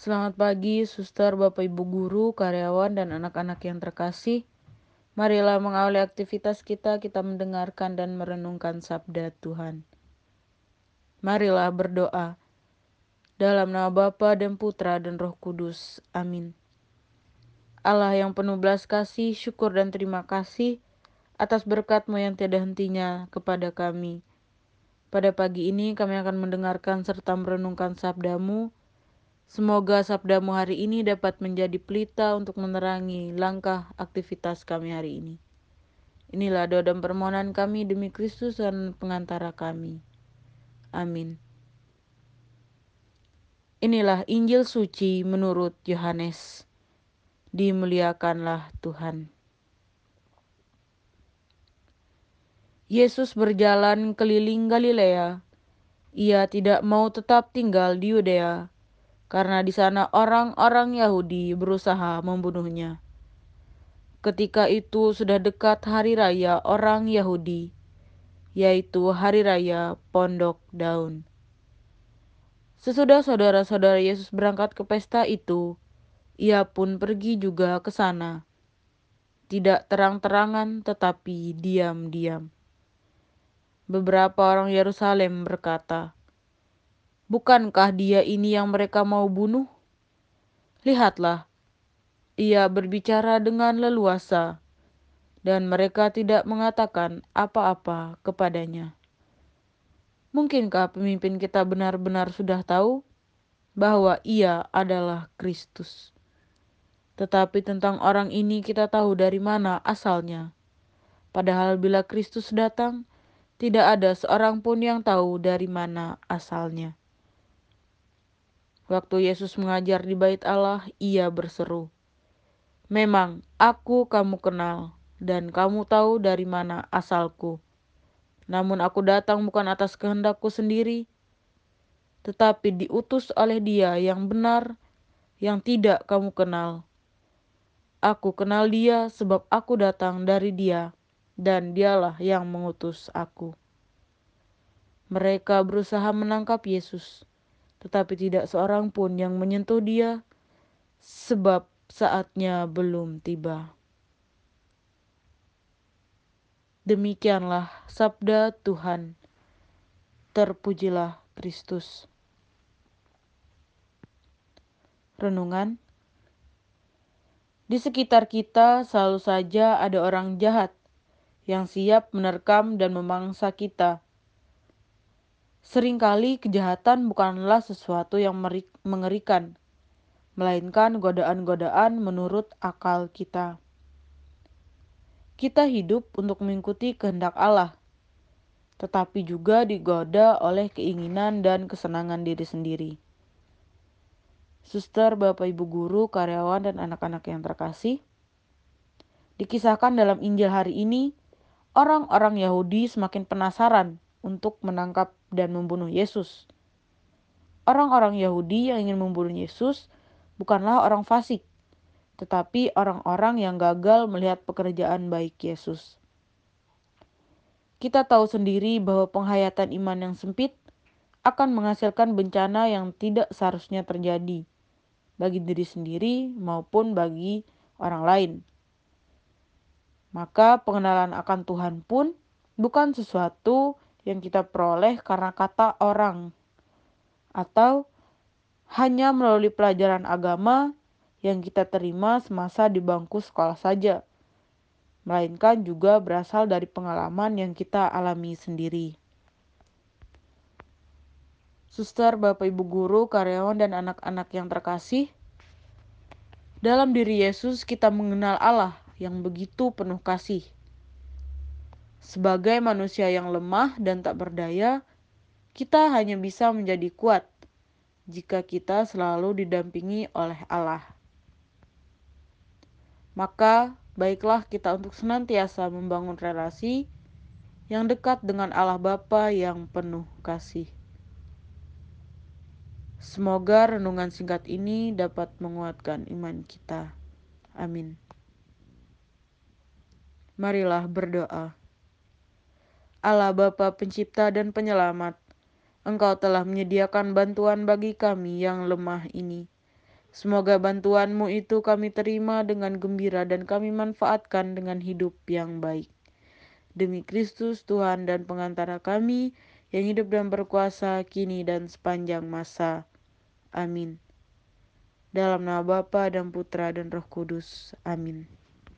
Selamat pagi, suster, bapak, ibu guru, karyawan, dan anak-anak yang terkasih. Marilah mengawali aktivitas kita, kita mendengarkan dan merenungkan sabda Tuhan. Marilah berdoa. Dalam nama Bapa dan Putra dan Roh Kudus. Amin. Allah yang penuh belas kasih, syukur dan terima kasih atas berkatmu yang tiada hentinya kepada kami. Pada pagi ini kami akan mendengarkan serta merenungkan sabdamu. Semoga sabdamu hari ini dapat menjadi pelita untuk menerangi langkah aktivitas kami hari ini. Inilah doa dan permohonan kami demi Kristus dan pengantara kami. Amin. Inilah Injil suci menurut Yohanes. Dimuliakanlah Tuhan. Yesus berjalan keliling Galilea. Ia tidak mau tetap tinggal di Yudea, karena di sana orang-orang Yahudi berusaha membunuhnya. Ketika itu sudah dekat hari raya orang Yahudi, yaitu hari raya Pondok Daun. Sesudah saudara-saudara Yesus berangkat ke pesta itu, ia pun pergi juga ke sana. Tidak terang-terangan tetapi diam-diam. Beberapa orang Yerusalem berkata, Bukankah dia ini yang mereka mau bunuh? Lihatlah, ia berbicara dengan leluasa, dan mereka tidak mengatakan apa-apa kepadanya. Mungkinkah pemimpin kita benar-benar sudah tahu bahwa ia adalah Kristus? Tetapi tentang orang ini kita tahu dari mana asalnya. Padahal bila Kristus datang, tidak ada seorang pun yang tahu dari mana asalnya. Waktu Yesus mengajar di bait Allah, ia berseru, Memang aku kamu kenal, dan kamu tahu dari mana asalku. Namun aku datang bukan atas kehendakku sendiri, tetapi diutus oleh Dia yang benar, yang tidak kamu kenal. Aku kenal Dia sebab aku datang dari Dia, dan Dialah yang mengutus aku. Mereka berusaha menangkap Yesus, tetapi tidak seorang pun yang menyentuh Dia, sebab saatnya belum tiba. Demikianlah sabda Tuhan. Terpujilah Kristus. Renungan Di sekitar kita selalu saja ada orang jahat yang siap menerkam dan memangsa kita. Seringkali kejahatan bukanlah sesuatu yang mengerikan, melainkan godaan-godaan menurut akal kita. Kita hidup untuk mengikuti kehendak Allah, tetapi juga digoda oleh keinginan dan kesenangan diri sendiri. Suster, Bapak, Ibu guru, karyawan, dan anak-anak yang terkasih, dikisahkan dalam Injil hari ini, orang-orang Yahudi semakin penasaran untuk menangkap dan membunuh Yesus. Orang-orang Yahudi yang ingin membunuh Yesus bukanlah orang fasik, tetapi orang-orang yang gagal melihat pekerjaan baik Yesus. Kita tahu sendiri bahwa penghayatan iman yang sempit akan menghasilkan bencana yang tidak seharusnya terjadi bagi diri sendiri maupun bagi orang lain. Maka pengenalan akan Tuhan pun bukan sesuatu yang kita peroleh karena kata orang atau hanya melalui pelajaran agama yang kita terima semasa di bangku sekolah saja, melainkan juga berasal dari pengalaman yang kita alami sendiri. Suster, Bapak Ibu guru, karyawan, dan anak-anak yang terkasih, dalam diri Yesus kita mengenal Allah yang begitu penuh kasih. Sebagai manusia yang lemah dan tak berdaya, kita hanya bisa menjadi kuat jika kita selalu didampingi oleh Allah. Maka baiklah kita untuk senantiasa membangun relasi yang dekat dengan Allah Bapa yang penuh kasih. Semoga renungan singkat ini dapat menguatkan iman kita. Amin. Marilah berdoa. Allah Bapa pencipta dan penyelamat, Engkau telah menyediakan bantuan bagi kami yang lemah ini Semoga bantuanmu itu kami terima dengan gembira dan kami manfaatkan dengan hidup yang baik. Demi Kristus Tuhan dan pengantara kami yang hidup dan berkuasa kini dan sepanjang masa. Amin. Dalam nama Bapa dan Putra dan Roh Kudus. Amin.